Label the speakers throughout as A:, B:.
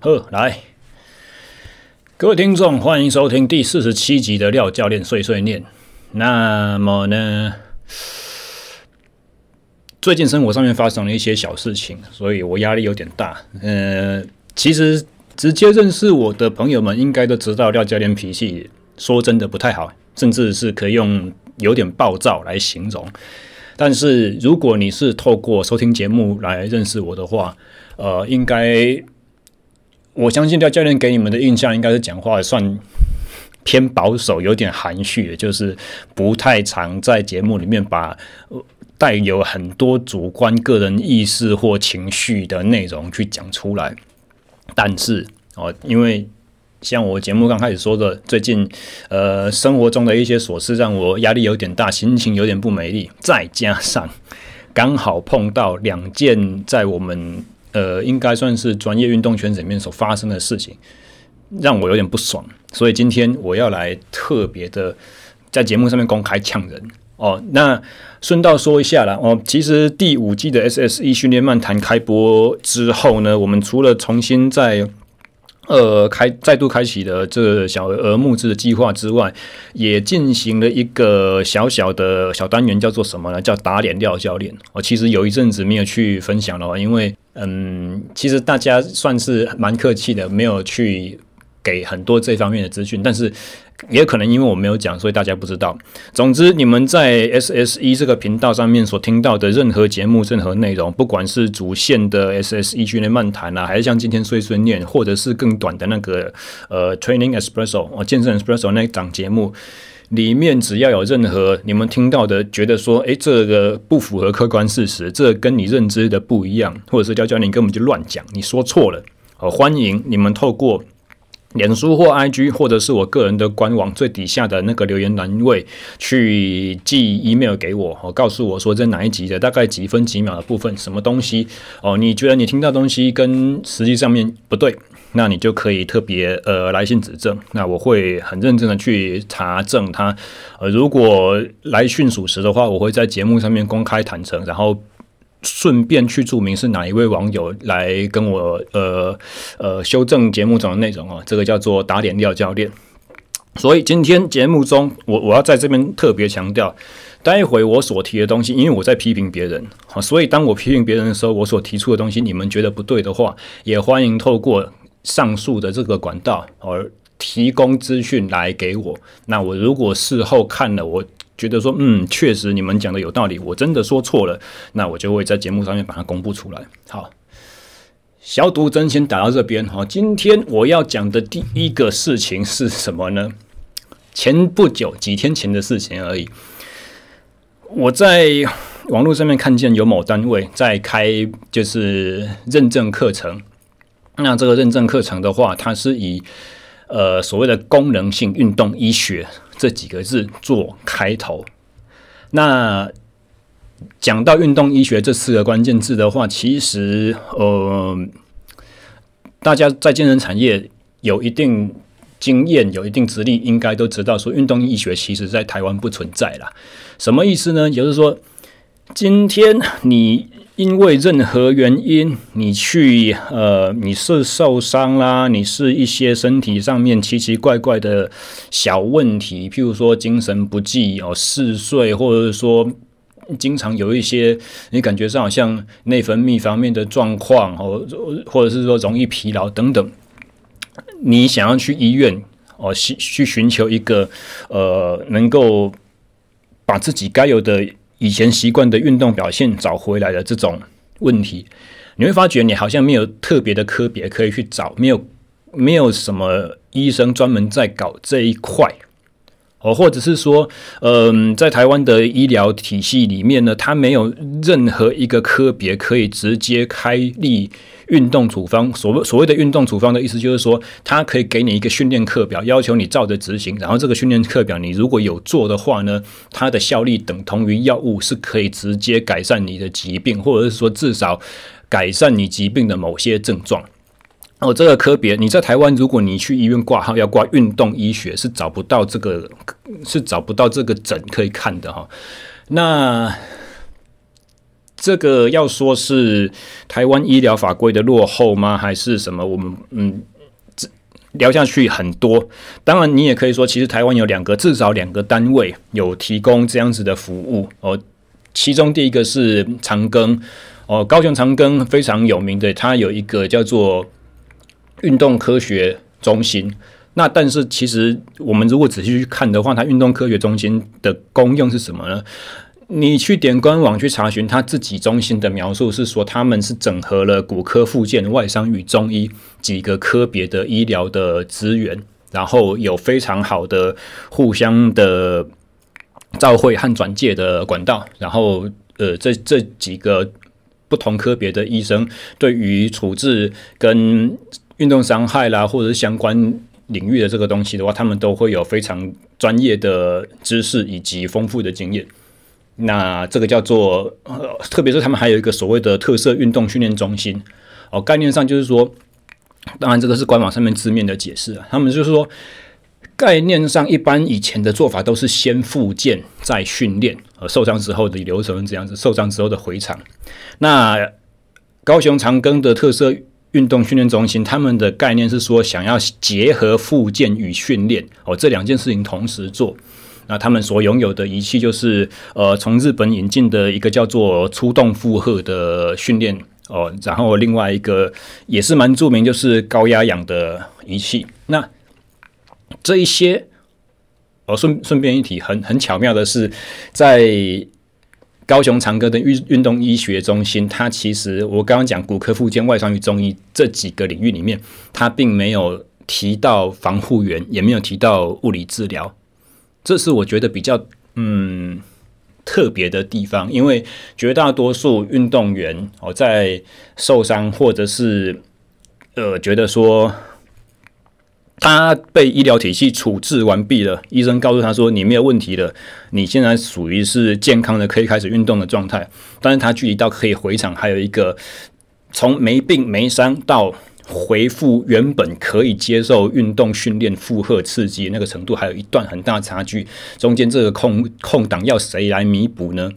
A: 呵，来，各位听众，欢迎收听第四十七集的廖教练碎碎念。那么呢，最近生活上面发生了一些小事情，所以我压力有点大。呃，其实直接认识我的朋友们应该都知道，廖教练脾气说真的不太好，甚至是可以用有点暴躁来形容。但是如果你是透过收听节目来认识我的话，呃，应该我相信廖教练给你们的印象应该是讲话算偏保守，有点含蓄的，就是不太常在节目里面把带有很多主观个人意识或情绪的内容去讲出来。但是哦，因为像我节目刚开始说的，最近呃生活中的一些琐事让我压力有点大，心情有点不美丽，再加上刚好碰到两件在我们呃应该算是专业运动圈里面所发生的事情，让我有点不爽，所以今天我要来特别的在节目上面公开呛人哦。那顺道说一下啦，哦，其实第五季的 SSE 训练漫谈开播之后呢，我们除了重新在呃，开再度开启了这个小额募资的计划之外，也进行了一个小小的小单元，叫做什么呢？叫打脸廖教练。我其实有一阵子没有去分享了，因为嗯，其实大家算是蛮客气的，没有去给很多这方面的资讯，但是。也可能因为我没有讲，所以大家不知道。总之，你们在 SSE 这个频道上面所听到的任何节目、任何内容，不管是主线的 SSE 训练漫谈啊，还是像今天碎碎念，或者是更短的那个呃 Training Espresso 哦，健身 Espresso 那一档节目里面，只要有任何你们听到的，觉得说，诶，这个不符合客观事实，这跟你认知的不一样，或者是教教你根本就乱讲，你说错了，哦，欢迎你们透过。脸书或 IG，或者是我个人的官网最底下的那个留言栏位，去寄 email 给我，哦，告诉我说在哪一集的大概几分几秒的部分，什么东西哦？你觉得你听到东西跟实际上面不对，那你就可以特别呃来信指正，那我会很认真的去查证它。呃，如果来信属实的话，我会在节目上面公开坦诚，然后。顺便去注明是哪一位网友来跟我呃呃修正节目中的内容啊，这个叫做打脸廖教练。所以今天节目中，我我要在这边特别强调，待会我所提的东西，因为我在批评别人，所以当我批评别人的时候，我所提出的东西，你们觉得不对的话，也欢迎透过上述的这个管道而提供资讯来给我。那我如果事后看了我。觉得说，嗯，确实你们讲的有道理，我真的说错了，那我就会在节目上面把它公布出来。好，消毒针先打到这边。好，今天我要讲的第一个事情是什么呢？前不久几天前的事情而已。我在网络上面看见有某单位在开就是认证课程，那这个认证课程的话，它是以呃所谓的功能性运动医学。这几个字做开头，那讲到运动医学这四个关键字的话，其实呃，大家在健身产业有一定经验、有一定资历，应该都知道说，运动医学其实在台湾不存在啦。什么意思呢？就是说，今天你。因为任何原因，你去呃，你是受伤啦，你是一些身体上面奇奇怪怪的小问题，譬如说精神不济哦，嗜睡，或者是说经常有一些你感觉上好像内分泌方面的状况哦，或者是说容易疲劳等等，你想要去医院哦，去去寻求一个呃，能够把自己该有的。以前习惯的运动表现找回来的这种问题，你会发觉你好像没有特别的科别可以去找，没有没有什么医生专门在搞这一块，哦，或者是说，嗯，在台湾的医疗体系里面呢，它没有任何一个科别可以直接开立。运动处方，所谓所谓的运动处方的意思就是说，它可以给你一个训练课表，要求你照着执行。然后这个训练课表，你如果有做的话呢，它的效力等同于药物，是可以直接改善你的疾病，或者是说至少改善你疾病的某些症状。哦，这个科别，你在台湾，如果你去医院挂号要挂运动医学，是找不到这个，是找不到这个诊可以看的哈。那。这个要说是台湾医疗法规的落后吗？还是什么？我们嗯，聊下去很多。当然，你也可以说，其实台湾有两个，至少两个单位有提供这样子的服务哦。其中第一个是长庚哦，高雄长庚非常有名的，它有一个叫做运动科学中心。那但是其实我们如果仔细去看的话，它运动科学中心的功用是什么呢？你去点官网去查询，他自己中心的描述是说，他们是整合了骨科、附件、外伤与中医几个科别的医疗的资源，然后有非常好的互相的照会和转介的管道，然后呃，这这几个不同科别的医生对于处置跟运动伤害啦，或者是相关领域的这个东西的话，他们都会有非常专业的知识以及丰富的经验。那这个叫做，呃，特别是他们还有一个所谓的特色运动训练中心哦，概念上就是说，当然这个是官网上面字面的解释啊，他们就是说，概念上一般以前的做法都是先复健再训练，呃，受伤之后的流程这样子，受伤之后的回场。那高雄长庚的特色运动训练中心，他们的概念是说，想要结合复健与训练哦，这两件事情同时做。那他们所拥有的仪器就是，呃，从日本引进的一个叫做出动负荷的训练哦，然后另外一个也是蛮著名，就是高压氧的仪器。那这一些，哦，顺顺便一提，很很巧妙的是，在高雄长庚的运运动医学中心，它其实我刚刚讲骨科、复健、外伤与中医这几个领域里面，它并没有提到防护员，也没有提到物理治疗。这是我觉得比较嗯特别的地方，因为绝大多数运动员哦，在受伤或者是呃觉得说他被医疗体系处置完毕了，医生告诉他说，你没有问题了，你现在属于是健康的，可以开始运动的状态，但是他距离到可以回场还有一个从没病没伤到。回复原本可以接受运动训练负荷刺激那个程度，还有一段很大差距。中间这个空空档要谁来弥补呢？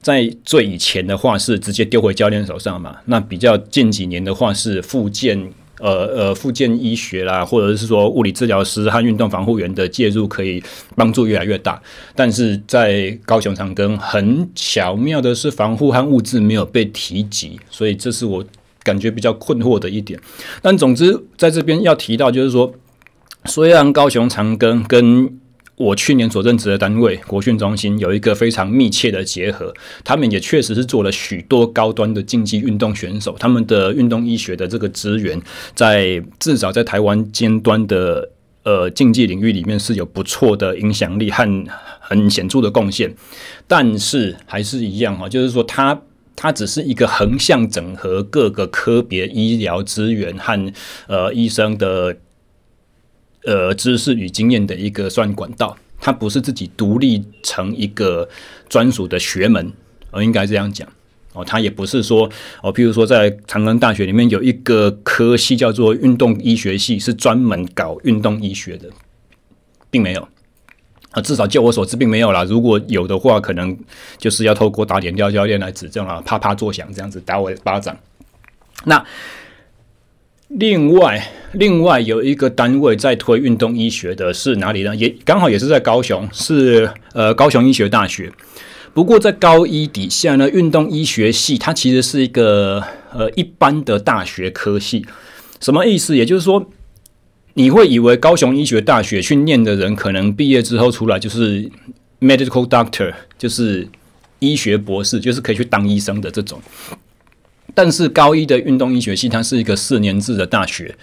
A: 在最以前的话是直接丢回教练手上嘛。那比较近几年的话是复健，呃呃，复健医学啦，或者是说物理治疗师和运动防护员的介入，可以帮助越来越大。但是在高雄长庚，很巧妙的是防护和物质没有被提及，所以这是我。感觉比较困惑的一点，但总之在这边要提到，就是说，虽然高雄长庚跟我去年所任职的单位国训中心有一个非常密切的结合，他们也确实是做了许多高端的竞技运动选手，他们的运动医学的这个资源，在至少在台湾尖端的呃竞技领域里面是有不错的影响力和很显著的贡献，但是还是一样哈，就是说他。它只是一个横向整合各个科别医疗资源和呃医生的呃知识与经验的一个算管道，它不是自己独立成一个专属的学门，我应该这样讲哦。它也不是说哦，譬如说在长庚大学里面有一个科系叫做运动医学系，是专门搞运动医学的，并没有。啊，至少就我所知，并没有啦。如果有的话，可能就是要透过打点掉教练来指正啊，啪啪作响这样子打我一巴掌。那另外，另外有一个单位在推运动医学的是哪里呢？也刚好也是在高雄，是呃高雄医学大学。不过在高一底下呢，运动医学系它其实是一个呃一般的大学科系。什么意思？也就是说。你会以为高雄医学大学去念的人，可能毕业之后出来就是 medical doctor，就是医学博士，就是可以去当医生的这种。但是高一的运动医学系，它是一个四年制的大学，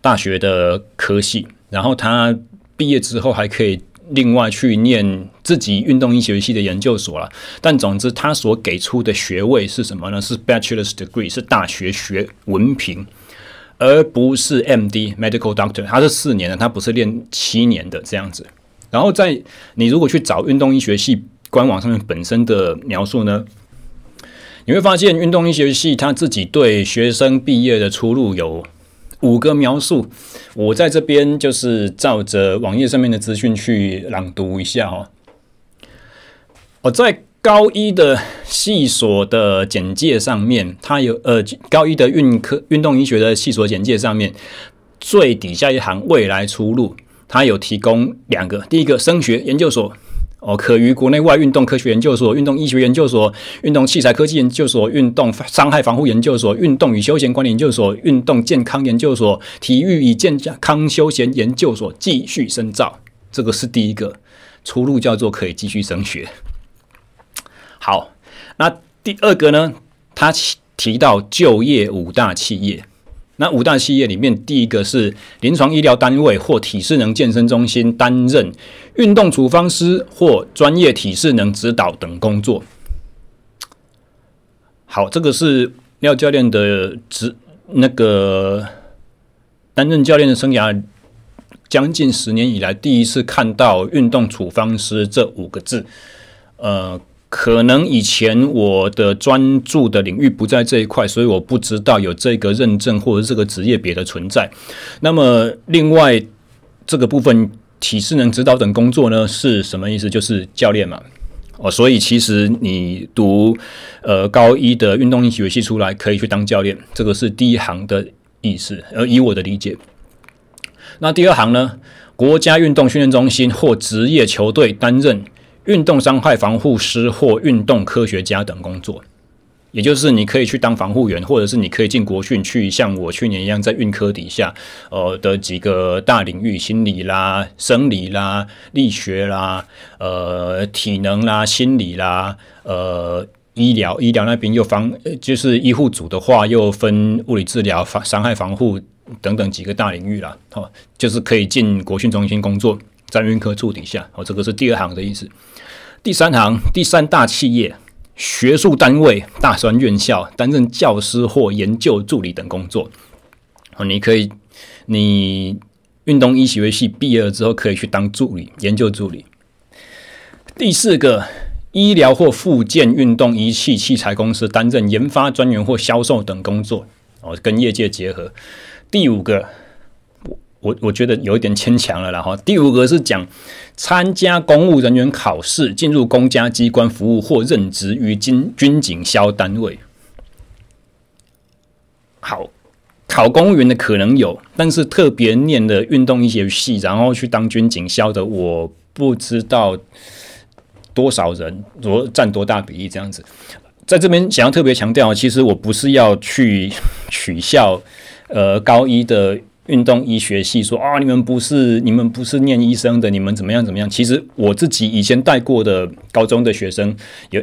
A: 大学的科系。然后他毕业之后还可以另外去念自己运动医学系的研究所了。但总之，他所给出的学位是什么呢？是 bachelor's degree，是大学学文凭。而不是 MD Medical Doctor，他是四年的，他不是练七年的这样子。然后在你如果去找运动医学系官网上面本身的描述呢，你会发现运动医学系他自己对学生毕业的出路有五个描述。我在这边就是照着网页上面的资讯去朗读一下哦。我在高一的系所的简介上面，它有呃高一的运科运动医学的系所简介上面最底下一行未来出路，它有提供两个，第一个升学研究所哦，可于国内外运动科学研究所、运动医学研究所、运动器材科技研究所、运动伤害防护研究所、运动与休闲管理研究所、运动健康研究所、体育与健康休闲研究所继续深造，这个是第一个出路，叫做可以继续升学。好，那第二个呢？他提到就业五大企业，那五大企业里面，第一个是临床医疗单位或体适能健身中心担任运动处方师或专业体适能指导等工作。好，这个是廖教练的职，那个担任教练的生涯将近十年以来，第一次看到运动处方师这五个字，呃。可能以前我的专注的领域不在这一块，所以我不知道有这个认证或者这个职业别的存在。那么，另外这个部分体适能指导等工作呢，是什么意思？就是教练嘛。哦，所以其实你读呃高一的运动医学系出来，可以去当教练，这个是第一行的意思。而以我的理解，那第二行呢，国家运动训练中心或职业球队担任。运动伤害防护师或运动科学家等工作，也就是你可以去当防护员，或者是你可以进国训去，像我去年一样在运科底下，呃的几个大领域，心理啦、生理啦、力学啦、呃体能啦、心理啦、呃医疗，医疗那边又防，就是医护组的话又分物理治疗、防伤害防护等等几个大领域啦，哦，就是可以进国训中心工作。在运科处底下，哦，这个是第二行的意思。第三行，第三大企业、学术单位、大专院校担任教师或研究助理等工作。哦，你可以，你运动医学系毕业了之后，可以去当助理、研究助理。第四个，医疗或附件运动仪器器材公司担任研发专员或销售等工作。哦，跟业界结合。第五个。我我觉得有一点牵强了，然后第五个是讲参加公务人员考试，进入公家机关服务或任职于军军警消单位。好，考公务员的可能有，但是特别念的运动一些系，然后去当军警消的，我不知道多少人，多占多大比例这样子。在这边想要特别强调，其实我不是要去取笑呃高一的。运动医学系说啊，你们不是你们不是念医生的，你们怎么样怎么样？其实我自己以前带过的高中的学生，有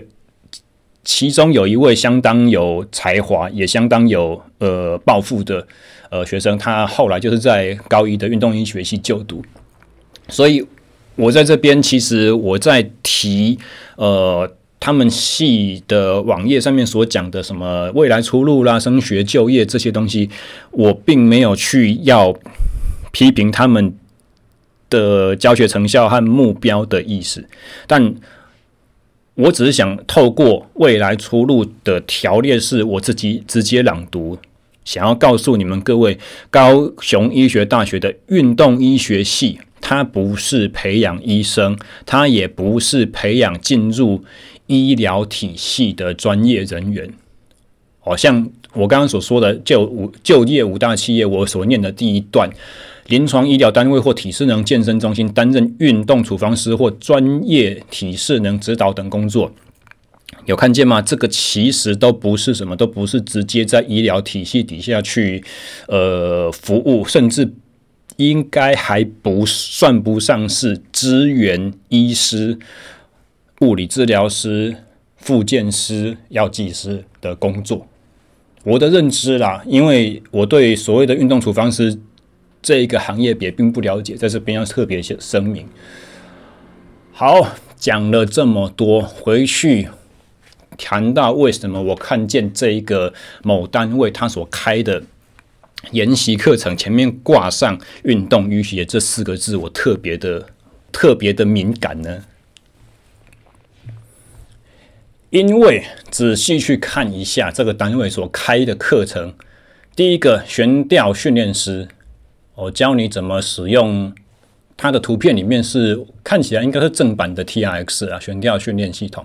A: 其中有一位相当有才华，也相当有呃抱负的呃学生，他后来就是在高一的运动医学系就读。所以我在这边，其实我在提呃。他们系的网页上面所讲的什么未来出路啦、升学就业这些东西，我并没有去要批评他们的教学成效和目标的意思，但我只是想透过未来出路的条列式，我自己直接朗读，想要告诉你们各位，高雄医学大学的运动医学系，它不是培养医生，它也不是培养进入。医疗体系的专业人员，好像我刚刚所说的就五就业五大企业，我所念的第一段，临床医疗单位或体适能健身中心担任运动处方师或专业体适能指导等工作，有看见吗？这个其实都不是什么，都不是直接在医疗体系底下去呃服务，甚至应该还不算不上是支援医师。物理治疗师、复健师、药剂师的工作，我的认知啦，因为我对所谓的运动处方师这一个行业别并不了解，在这边要特别写声明。好，讲了这么多，回去谈到为什么我看见这一个某单位他所开的研习课程前面挂上“运动医学”这四个字，我特别的特别的敏感呢？因为仔细去看一下这个单位所开的课程，第一个悬吊训练师，我教你怎么使用它的图片里面是看起来应该是正版的 TRX 啊，悬吊训练系统。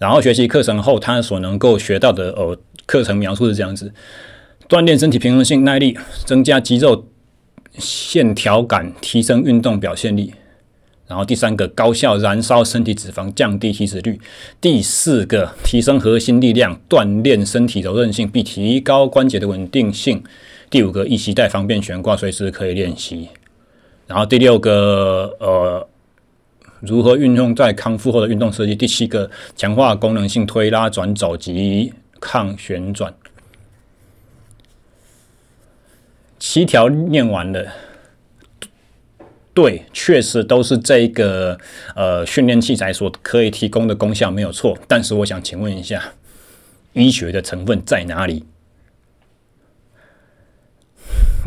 A: 然后学习课程后，他所能够学到的哦，课程描述是这样子：锻炼身体平衡性、耐力，增加肌肉线条感，提升运动表现力。然后第三个，高效燃烧身体脂肪，降低体脂率。第四个，提升核心力量，锻炼身体柔韧性，并提高关节的稳定性。第五个，系系带方便悬挂，随时可以练习。然后第六个，呃，如何运用在康复后的运动设计？第七个，强化功能性推拉、转走及抗旋转。七条念完了。对，确实都是这个呃训练器材所可以提供的功效没有错，但是我想请问一下，医学的成分在哪里？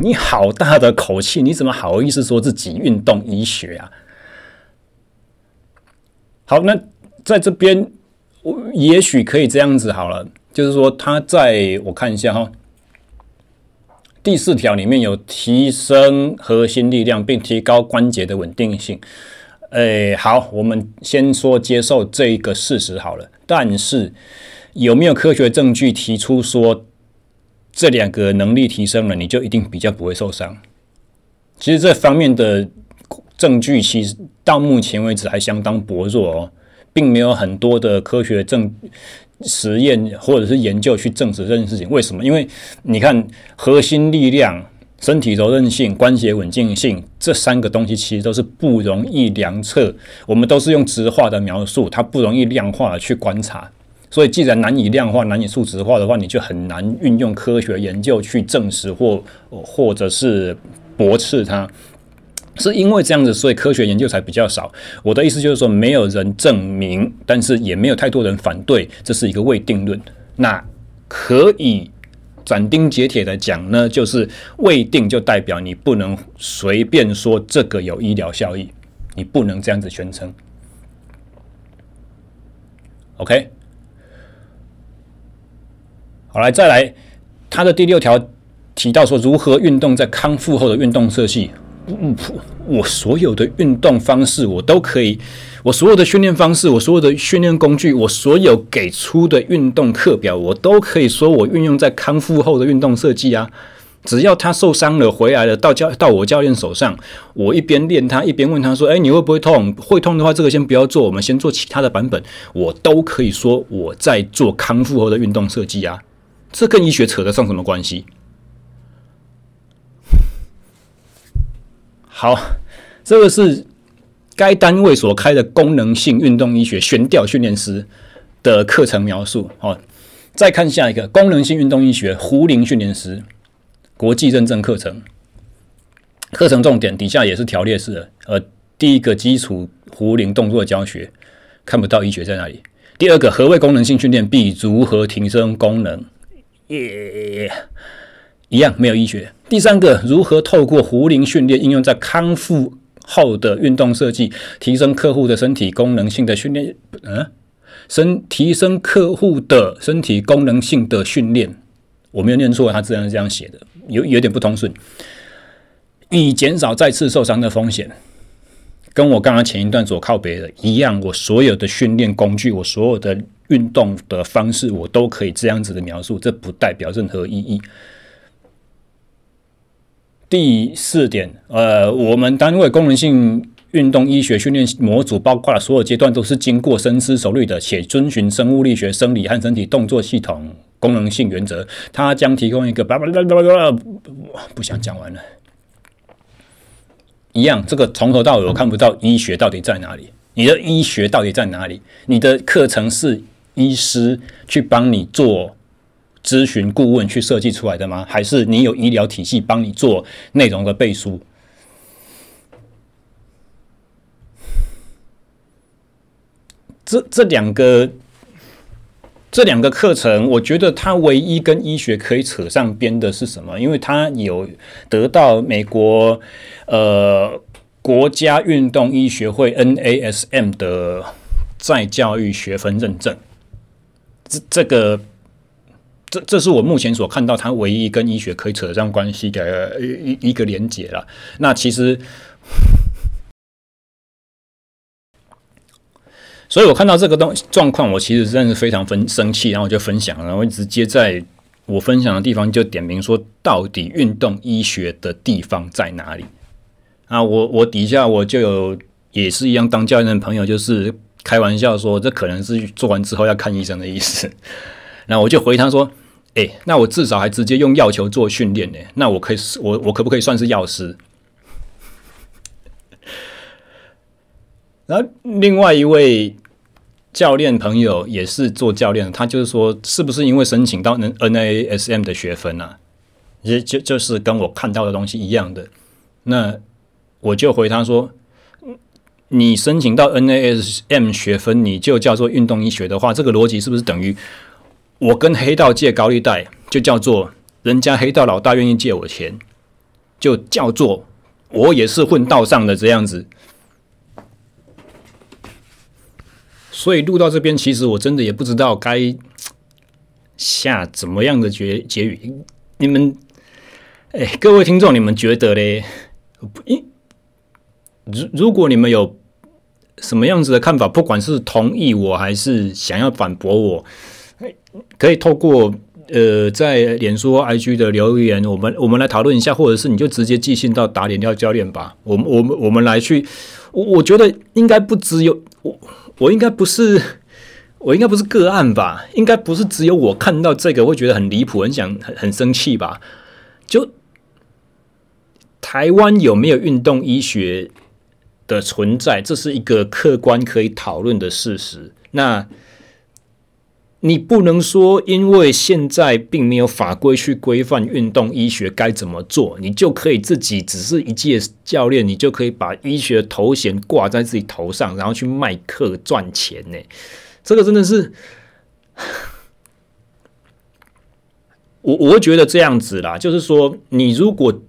A: 你好大的口气，你怎么好意思说自己运动医学啊？好，那在这边我也许可以这样子好了，就是说他在我看一下哈。第四条里面有提升核心力量，并提高关节的稳定性。诶，好，我们先说接受这一个事实好了。但是有没有科学证据提出说这两个能力提升了，你就一定比较不会受伤？其实这方面的证据其实到目前为止还相当薄弱哦，并没有很多的科学证。实验或者是研究去证实这件事情，为什么？因为你看，核心力量、身体柔韧性、关节稳定性这三个东西，其实都是不容易量测。我们都是用直化的描述，它不容易量化的去观察。所以，既然难以量化、难以数值化的话，你就很难运用科学研究去证实或或者是驳斥它。是因为这样子，所以科学研究才比较少。我的意思就是说，没有人证明，但是也没有太多人反对，这是一个未定论。那可以斩钉截铁的讲呢，就是未定就代表你不能随便说这个有医疗效益，你不能这样子宣称。OK，好来再来，他的第六条提到说，如何运动在康复后的运动设计。我我所有的运动方式我都可以，我所有的训练方式，我所有的训练工具，我所有给出的运动课表，我都可以说我运用在康复后的运动设计啊。只要他受伤了回来了，到教到我教练手上，我一边练他一边问他说：“哎，你会不会痛？会痛的话，这个先不要做，我们先做其他的版本。”我都可以说我在做康复后的运动设计啊。这跟医学扯得上什么关系？好，这个是该单位所开的功能性运动医学悬吊训练师的课程描述。好，再看下一个功能性运动医学壶铃训练师国际认证课程。课程重点底下也是条列式的。呃，第一个基础壶铃动作教学，看不到医学在哪里。第二个何谓功能性训练，？B 如何提升功能？耶，一样没有医学。第三个，如何透过壶铃训练应用在康复后的运动设计，提升客户的身体功能性的训练？嗯，身提升客户的身体功能性的训练，我没有念错，他自然是这样写的，有有点不通顺。以减少再次受伤的风险，跟我刚刚前一段所靠别的一样，我所有的训练工具，我所有的运动的方式，我都可以这样子的描述，这不代表任何意义。第四点，呃，我们单位功能性运动医学训练模组包括了所有阶段都是经过深思熟虑的，且遵循生物力学、生理和身体动作系统功能性原则。它将提供一个……不想讲完了，一样，这个从头到尾我看不到医学到底在哪里？你的医学到底在哪里？你的课程是医师去帮你做？咨询顾问去设计出来的吗？还是你有医疗体系帮你做内容的背书？这这两个这两个课程，我觉得它唯一跟医学可以扯上边的是什么？因为它有得到美国呃国家运动医学会 NASM 的再教育学分认证。这这个。这这是我目前所看到，它唯一跟医学可以扯上关系的一一个连结了。那其实，所以我看到这个东状况，我其实真的是非常分生气，然后我就分享，然后直接在我分享的地方就点名说，到底运动医学的地方在哪里？啊，我我底下我就有也是一样当教练的朋友，就是开玩笑说，这可能是做完之后要看医生的意思。然后我就回他说，哎，那我至少还直接用药球做训练呢，那我可以我我可不可以算是药师？然后另外一位教练朋友也是做教练，他就是说，是不是因为申请到 NNASM 的学分啊？也就就是跟我看到的东西一样的。那我就回他说，你申请到 NASM 学分，你就叫做运动医学的话，这个逻辑是不是等于我跟黑道借高利贷，就叫做人家黑道老大愿意借我钱，就叫做我也是混道上的这样子？所以录到这边，其实我真的也不知道该下怎么样的结结语。你们，哎，各位听众，你们觉得嘞？一，如如果你们有什么样子的看法，不管是同意我还是想要反驳我，可以透过呃在脸书、IG 的留言，我们我们来讨论一下，或者是你就直接寄信到打脸廖教练吧。我们我们我们来去，我我觉得应该不只有我。我应该不是，我应该不是个案吧？应该不是只有我看到这个会觉得很离谱、很想、很很生气吧？就台湾有没有运动医学的存在，这是一个客观可以讨论的事实。那。你不能说，因为现在并没有法规去规范运动医学该怎么做，你就可以自己只是一届教练，你就可以把医学头衔挂在自己头上，然后去卖课赚钱呢？这个真的是，我我觉得这样子啦，就是说，你如果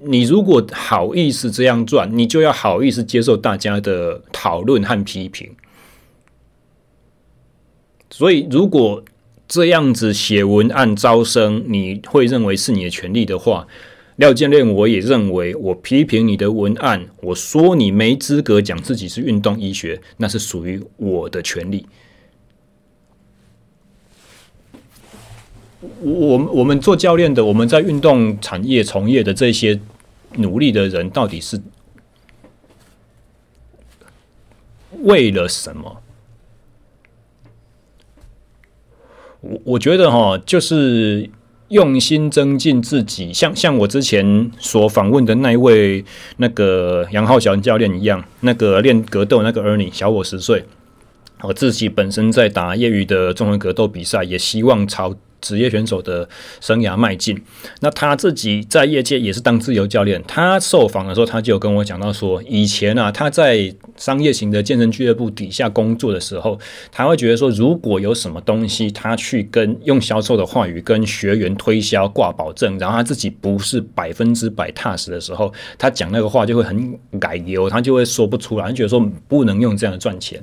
A: 你如果好意思这样赚，你就要好意思接受大家的讨论和批评。所以，如果这样子写文案招生，你会认为是你的权利的话，廖教练，我也认为，我批评你的文案，我说你没资格讲自己是运动医学，那是属于我的权利。我我们做教练的，我们在运动产业从业的这些努力的人，到底是为了什么？我我觉得哈，就是用心增进自己，像像我之前所访问的那一位那个杨浩翔教练一样，那个练格斗那个 Ernie 小我十岁，我自己本身在打业余的综合格斗比赛，也希望朝。职业选手的生涯迈进，那他自己在业界也是当自由教练。他受访的时候，他就跟我讲到说，以前啊，他在商业型的健身俱乐部底下工作的时候，他会觉得说，如果有什么东西，他去跟用销售的话语跟学员推销挂保证，然后他自己不是百分之百踏实的时候，他讲那个话就会很改油，他就会说不出来，他觉得说不能用这样的赚钱。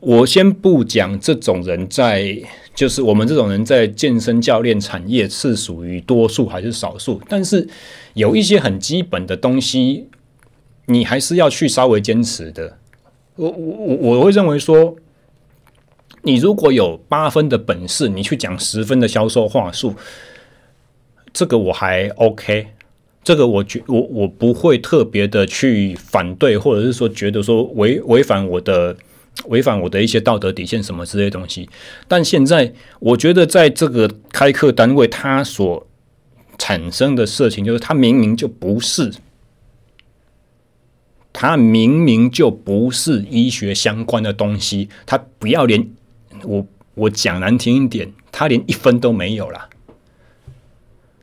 A: 我先不讲这种人在，就是我们这种人在健身教练产业是属于多数还是少数，但是有一些很基本的东西，你还是要去稍微坚持的。我我我我会认为说，你如果有八分的本事，你去讲十分的销售话术，这个我还 OK，这个我觉我我不会特别的去反对，或者是说觉得说违违反我的。违反我的一些道德底线什么之类的东西，但现在我觉得在这个开课单位，它所产生的事情，就是它明明就不是，它明明就不是医学相关的东西，他不要连我我讲难听一点，他连一分都没有啦，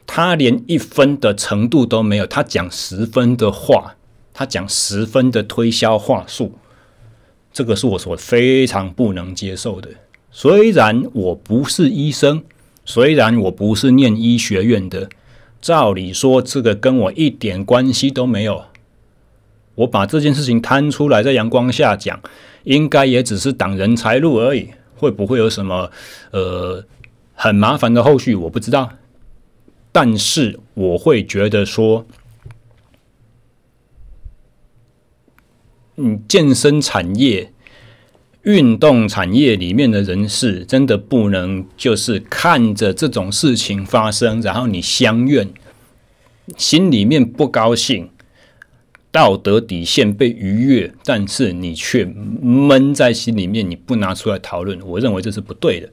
A: 他连一分的程度都没有，他讲十分的话，他讲十分的推销话术。这个是我所非常不能接受的。虽然我不是医生，虽然我不是念医学院的，照理说这个跟我一点关系都没有。我把这件事情摊出来，在阳光下讲，应该也只是挡人财路而已。会不会有什么呃很麻烦的后续？我不知道。但是我会觉得说。你健身产业、运动产业里面的人士，真的不能就是看着这种事情发生，然后你相怨，心里面不高兴，道德底线被逾越，但是你却闷在心里面，你不拿出来讨论，我认为这是不对的。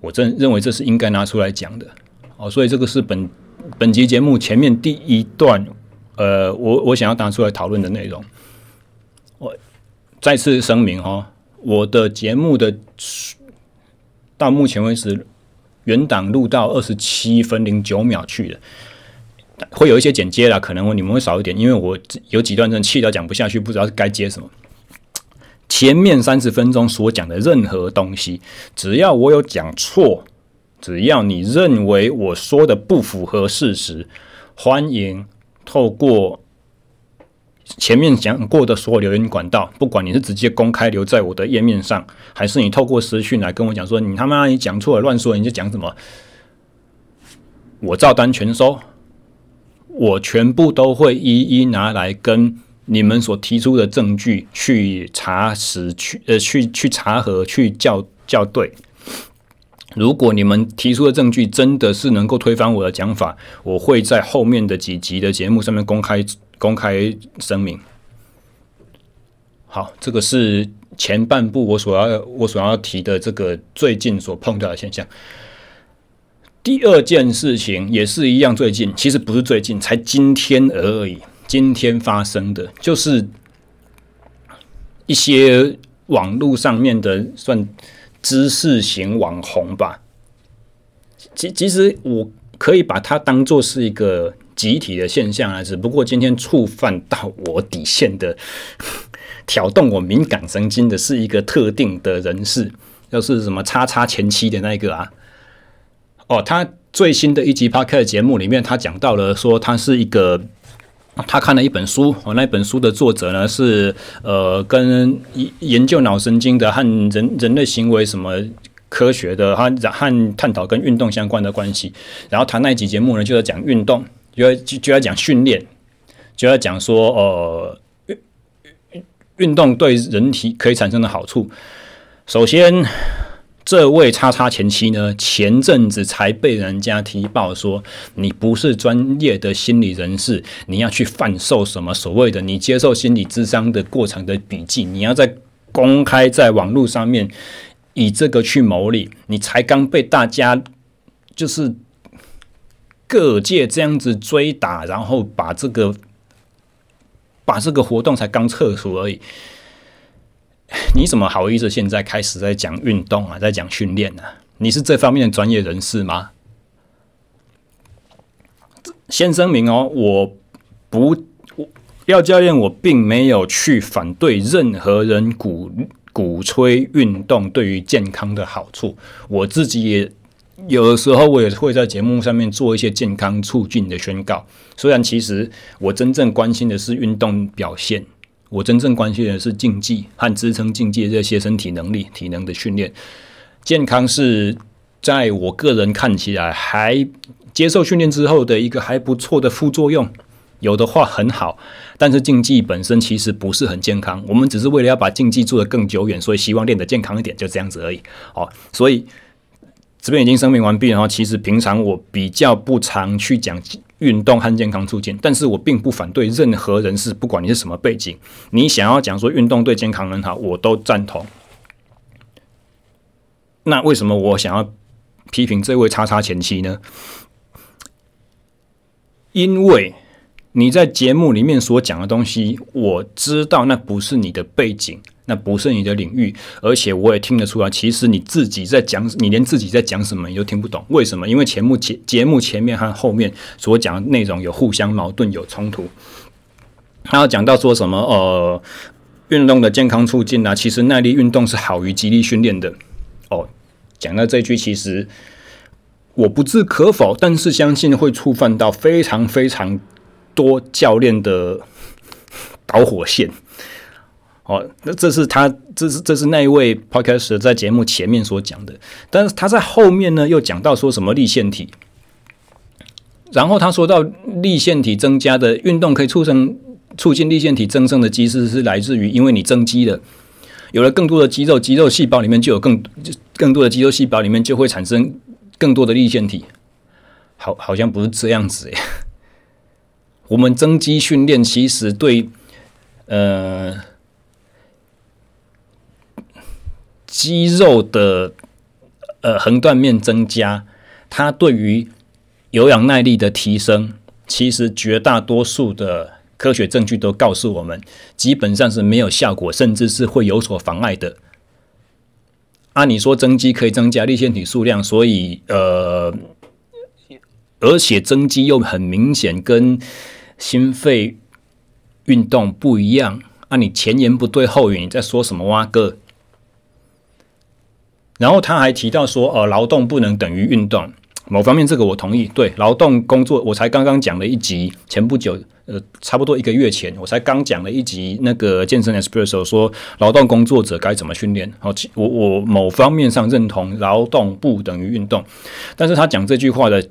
A: 我真认为这是应该拿出来讲的。哦，所以这个是本本集节目前面第一段，呃，我我想要拿出来讨论的内容。我再次声明哈、哦，我的节目的到目前为止原档录到二十七分零九秒去了，会有一些剪接啦，可能你们会少一点，因为我有几段真的气到讲不下去，不知道该接什么。前面三十分钟所讲的任何东西，只要我有讲错，只要你认为我说的不符合事实，欢迎透过。前面讲过的所有留言管道，不管你是直接公开留在我的页面上，还是你透过私讯来跟我讲说，你他妈你讲错了，乱说，你就讲什么，我照单全收，我全部都会一一拿来跟你们所提出的证据去查实，去呃去去查核，去校校对。如果你们提出的证据真的是能够推翻我的讲法，我会在后面的几集的节目上面公开。公开声明，好，这个是前半部我所要我所要提的这个最近所碰到的现象。第二件事情也是一样，最近其实不是最近，才今天而已。今天发生的就是一些网络上面的算知识型网红吧。其其实我可以把它当做是一个。集体的现象啊，只不过今天触犯到我底线的，挑动我敏感神经的是一个特定的人士，就是什么叉叉前妻的那个啊。哦，他最新的一集 p o d c a 节目里面，他讲到了说，他是一个，他看了一本书，我，那本书的作者呢是呃，跟研究脑神经的和人人类行为什么科学的，和和探讨跟运动相关的关系。然后他那一集节目呢，就在讲运动。就要就就要讲训练，就要讲说，呃，运运动对人体可以产生的好处。首先，这位叉叉前妻呢，前阵子才被人家提报说，你不是专业的心理人士，你要去贩售什么所谓的你接受心理咨商的过程的笔记，你要在公开在网络上面以这个去牟利，你才刚被大家就是。各界这样子追打，然后把这个把这个活动才刚撤除而已，你怎么好意思现在开始在讲运动啊，在讲训练呢？你是这方面的专业人士吗？先声明哦，我不，要教练，我并没有去反对任何人鼓鼓吹运动对于健康的好处，我自己也。有的时候我也会在节目上面做一些健康促进的宣告，虽然其实我真正关心的是运动表现，我真正关心的是竞技和支撑竞技这些身体能力、体能的训练。健康是在我个人看起来还接受训练之后的一个还不错的副作用，有的话很好，但是竞技本身其实不是很健康。我们只是为了要把竞技做得更久远，所以希望练得健康一点，就这样子而已。哦，所以。这边已经声明完毕，然后其实平常我比较不常去讲运动和健康促进，但是我并不反对任何人士，不管你是什么背景，你想要讲说运动对健康很好，我都赞同。那为什么我想要批评这位叉叉前妻呢？因为你在节目里面所讲的东西，我知道那不是你的背景。那不是你的领域，而且我也听得出来，其实你自己在讲，你连自己在讲什么你都听不懂。为什么？因为节目前节目前面和后面所讲的内容有互相矛盾，有冲突。他要讲到说什么？呃，运动的健康促进啊，其实耐力运动是好于肌力训练的。哦，讲到这句，其实我不置可否，但是相信会触犯到非常非常多教练的导火线。哦，那这是他，这是这是那一位 podcast 在节目前面所讲的，但是他在后面呢又讲到说什么立腺体，然后他说到立腺体增加的运动可以促成促进立腺体增生的机制是来自于，因为你增肌了，有了更多的肌肉，肌肉细胞里面就有更更多的肌肉细胞里面就会产生更多的立腺体。好，好像不是这样子诶。我们增肌训练其实对呃肌肉的呃横断面增加，它对于有氧耐力的提升，其实绝大多数的科学证据都告诉我们，基本上是没有效果，甚至是会有所妨碍的。按、啊、你说增肌可以增加粒线体数量，所以呃，而且增肌又很明显跟心肺运动不一样。啊，你前言不对后语，你在说什么哇哥？然后他还提到说，呃，劳动不能等于运动。某方面，这个我同意。对，劳动工作，我才刚刚讲了一集，前不久，呃，差不多一个月前，我才刚讲了一集那个健身 Espresso 说劳动工作者该怎么训练。好，我我某方面上认同劳动不等于运动，但是他讲这句话的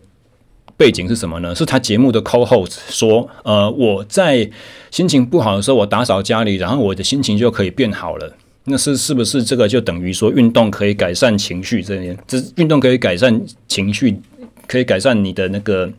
A: 背景是什么呢？是他节目的 Co-host 说，呃，我在心情不好的时候，我打扫家里，然后我的心情就可以变好了。那是是不是这个就等于说运动可以改善情绪？这边这运动可以改善情绪，可以改善你的那个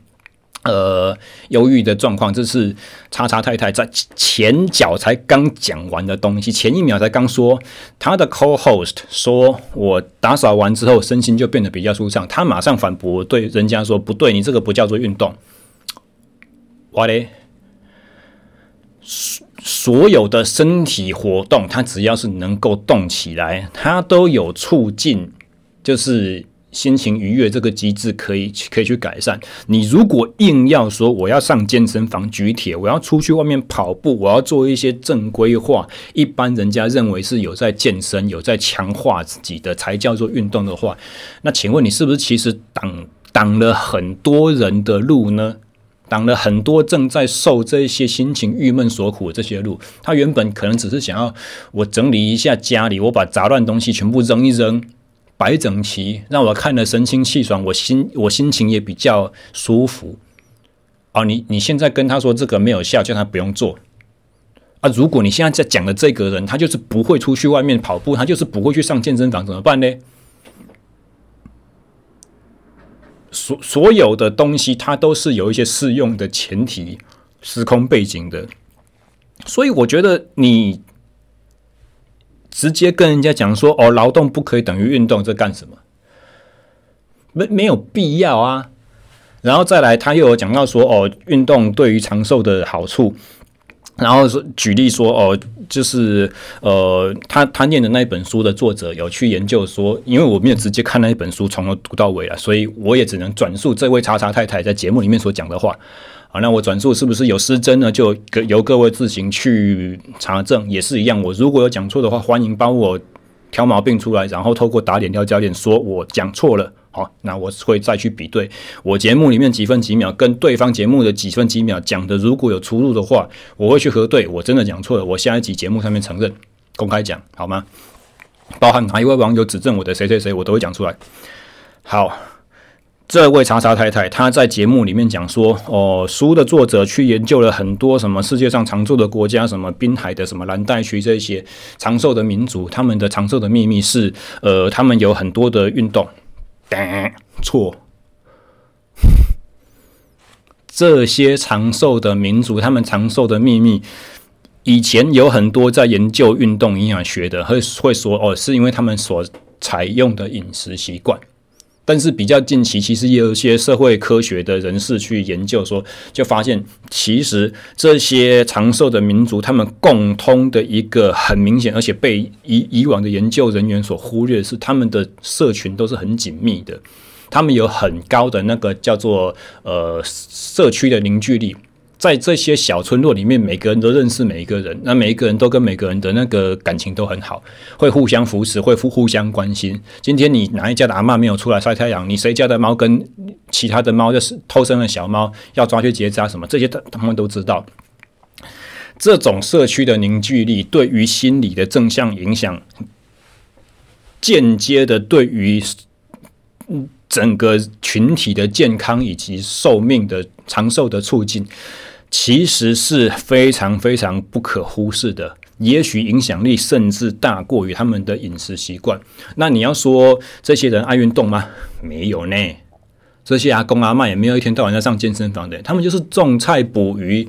A: 呃忧郁的状况。这是叉叉太太在前脚才刚讲完的东西，前一秒才刚说他的 co-host 说，我打扫完之后身心就变得比较舒畅。他马上反驳，对人家说不对，你这个不叫做运动。哇嘞！所有的身体活动，它只要是能够动起来，它都有促进，就是心情愉悦这个机制可以可以去改善。你如果硬要说我要上健身房举铁，我要出去外面跑步，我要做一些正规化，一般人家认为是有在健身、有在强化自己的才叫做运动的话，那请问你是不是其实挡挡了很多人的路呢？挡了很多正在受这些心情郁闷所苦的这些路，他原本可能只是想要我整理一下家里，我把杂乱东西全部扔一扔，摆整齐，让我看了神清气爽，我心我心情也比较舒服。啊，你你现在跟他说这个没有效，叫他不用做。啊，如果你现在在讲的这个人，他就是不会出去外面跑步，他就是不会去上健身房，怎么办呢？所所有的东西，它都是有一些适用的前提、时空背景的，所以我觉得你直接跟人家讲说“哦，劳动不可以等于运动”，这干什么？没没有必要啊。然后再来，他又有讲到说“哦，运动对于长寿的好处”。然后说举例说哦，就是呃，他他念的那一本书的作者有去研究说，因为我没有直接看那一本书从头读到尾了，所以我也只能转述这位叉叉太太在节目里面所讲的话。那我转述是不是有失真呢？就由各位自行去查证，也是一样。我如果有讲错的话，欢迎帮我挑毛病出来，然后透过打点、挑教练说我讲错了。好，那我会再去比对我节目里面几分几秒跟对方节目的几分几秒讲的，如果有出入的话，我会去核对。我真的讲错了，我下一集节目上面承认，公开讲好吗？包含哪一位网友指正我的谁谁谁，我都会讲出来。好，这位查查太太她在节目里面讲说，哦，书的作者去研究了很多什么世界上长寿的国家，什么滨海的什么蓝带区这些长寿的民族，他们的长寿的秘密是，呃，他们有很多的运动。错，这些长寿的民族，他们长寿的秘密，以前有很多在研究运动营养学的，会会说哦，是因为他们所采用的饮食习惯。但是比较近期，其实也有一些社会科学的人士去研究说，就发现其实这些长寿的民族，他们共通的一个很明显，而且被以以往的研究人员所忽略是，他们的社群都是很紧密的，他们有很高的那个叫做呃社区的凝聚力。在这些小村落里面，每个人都认识每一个人，那每一个人都跟每个人的那个感情都很好，会互相扶持，会互互相关心。今天你哪一家的阿嬷没有出来晒太阳？你谁家的猫跟其他的猫就是偷生的小猫要抓去结扎什么？这些他他们都知道。这种社区的凝聚力对于心理的正向影响，间接的对于整个群体的健康以及寿命的长寿的促进。其实是非常非常不可忽视的，也许影响力甚至大过于他们的饮食习惯。那你要说这些人爱运动吗？没有呢。这些阿公阿嬷也没有一天到晚在上健身房的，他们就是种菜、捕鱼、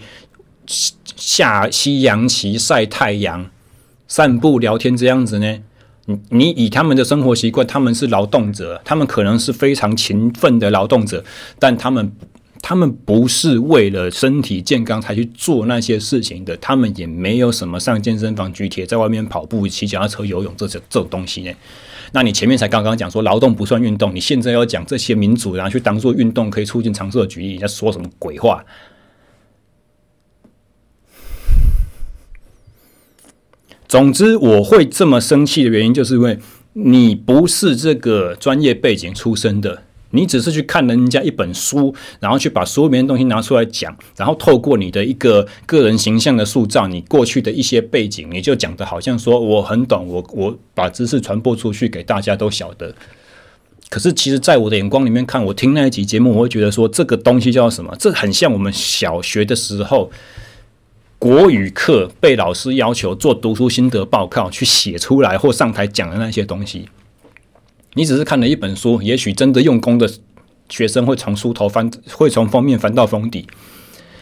A: 下西洋棋、晒太阳、散步、聊天这样子呢。你以他们的生活习惯，他们是劳动者，他们可能是非常勤奋的劳动者，但他们。他们不是为了身体健康才去做那些事情的，他们也没有什么上健身房举铁，在外面跑步、骑脚踏车、游泳这这这种东西呢。那你前面才刚刚讲说劳动不算运动，你现在要讲这些民主，然后去当做运动可以促进长寿的举例，你在说什么鬼话？总之，我会这么生气的原因，就是因为你不是这个专业背景出身的。你只是去看人家一本书，然后去把书里面的东西拿出来讲，然后透过你的一个个人形象的塑造，你过去的一些背景，你就讲的好像说我很懂，我我把知识传播出去给大家都晓得。可是其实，在我的眼光里面看，我听那一集节目，我会觉得说这个东西叫什么？这很像我们小学的时候国语课被老师要求做读书心得报告，去写出来或上台讲的那些东西。你只是看了一本书，也许真的用功的学生会从书头翻，会从封面翻到封底，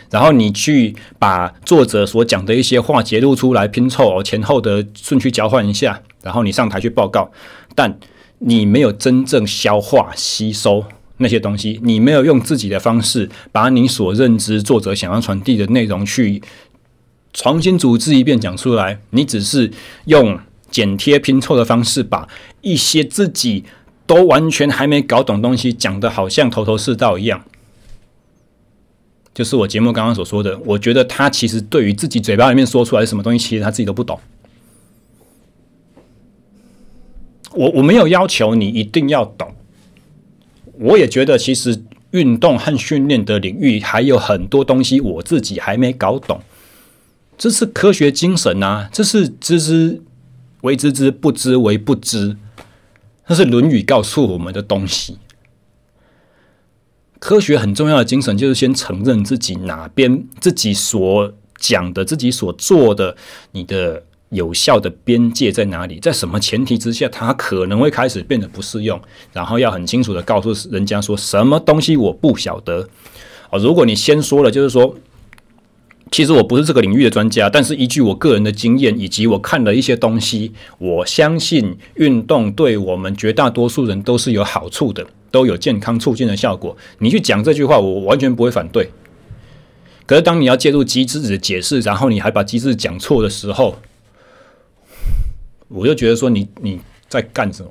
A: 然后你去把作者所讲的一些话节录出来，拼凑前后的顺序交换一下，然后你上台去报告，但你没有真正消化吸收那些东西，你没有用自己的方式把你所认知作者想要传递的内容去重新组织一遍讲出来，你只是用。剪贴拼凑的方式，把一些自己都完全还没搞懂东西讲得好像头头是道一样，就是我节目刚刚所说的。我觉得他其实对于自己嘴巴里面说出来什么东西，其实他自己都不懂。我我没有要求你一定要懂，我也觉得其实运动和训练的领域还有很多东西我自己还没搞懂。这是科学精神啊，这是知识。为知之，不知为不知，那是《论语》告诉我们的东西。科学很重要的精神就是先承认自己哪边自己所讲的、自己所做的，你的有效的边界在哪里，在什么前提之下，它可能会开始变得不适用。然后要很清楚的告诉人家说什么东西我不晓得。哦，如果你先说了，就是说。其实我不是这个领域的专家，但是依据我个人的经验以及我看了一些东西，我相信运动对我们绝大多数人都是有好处的，都有健康促进的效果。你去讲这句话，我完全不会反对。可是当你要介入机制的解释，然后你还把机制讲错的时候，我就觉得说你你在干什么？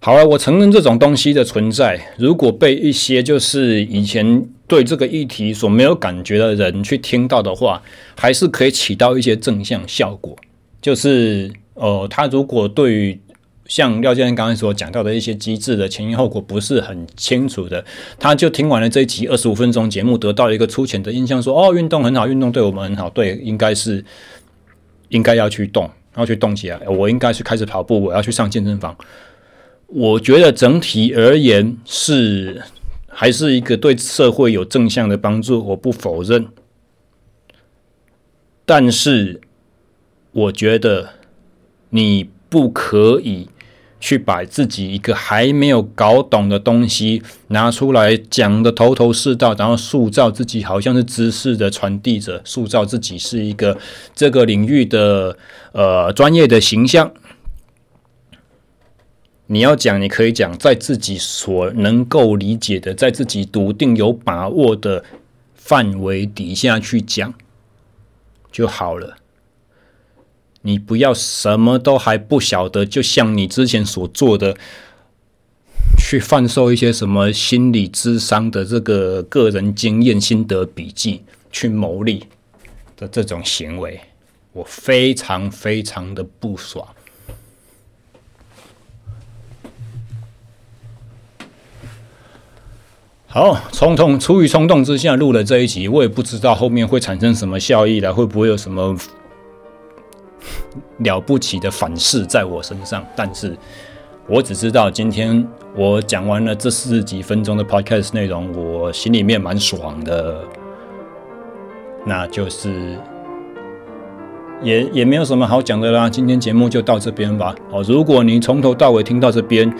A: 好了，我承认这种东西的存在，如果被一些就是以前。对这个议题所没有感觉的人去听到的话，还是可以起到一些正向效果。就是，呃，他如果对于像廖先生刚才所讲到的一些机制的前因后果不是很清楚的，他就听完了这一集二十五分钟节目，得到一个粗浅的印象说，哦，运动很好，运动对我们很好，对，应该是应该要去动，要去动起来，我应该去开始跑步，我要去上健身房。我觉得整体而言是。还是一个对社会有正向的帮助，我不否认。但是，我觉得你不可以去把自己一个还没有搞懂的东西拿出来讲得头头是道，然后塑造自己好像是知识的传递者，塑造自己是一个这个领域的呃专业的形象。你要讲，你可以讲，在自己所能够理解的，在自己笃定有把握的范围底下去讲就好了。你不要什么都还不晓得，就像你之前所做的，去贩售一些什么心理咨商的这个个人经验心得笔记去牟利的这种行为，我非常非常的不爽。好，冲动出于冲动之下录了这一集，我也不知道后面会产生什么效益了，会不会有什么了不起的反噬在我身上？但是我只知道今天我讲完了这四十几分钟的 podcast 内容，我心里面蛮爽的。那就是也也没有什么好讲的啦。今天节目就到这边吧。好，如果你从头到尾听到这边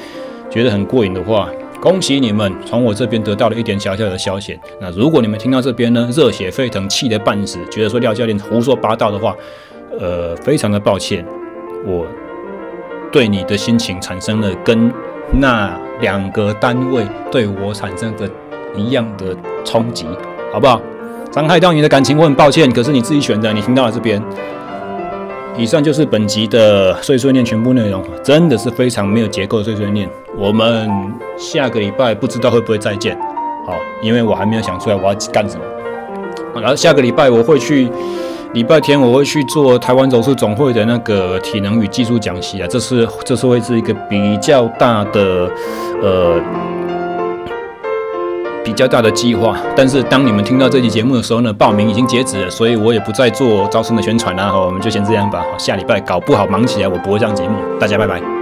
A: 觉得很过瘾的话，恭喜你们从我这边得到了一点小小的消息。那如果你们听到这边呢，热血沸腾，气得半死，觉得说廖教练胡说八道的话，呃，非常的抱歉，我对你的心情产生了跟那两个单位对我产生的一样的冲击，好不好？伤害到你的感情，我很抱歉。可是你自己选的，你听到了这边。以上就是本集的碎碎念全部内容，真的是非常没有结构的碎碎念。我们下个礼拜不知道会不会再见，好，因为我还没有想出来我要干什么。然后下个礼拜我会去，礼拜天我会去做台湾柔术总会的那个体能与技术讲习啊，这是这是会是一个比较大的，呃。比较大的计划，但是当你们听到这期节目的时候呢，报名已经截止了，所以我也不再做招生的宣传了。好，我们就先这样吧。下礼拜搞不好忙起来，我不会上节目。大家拜拜。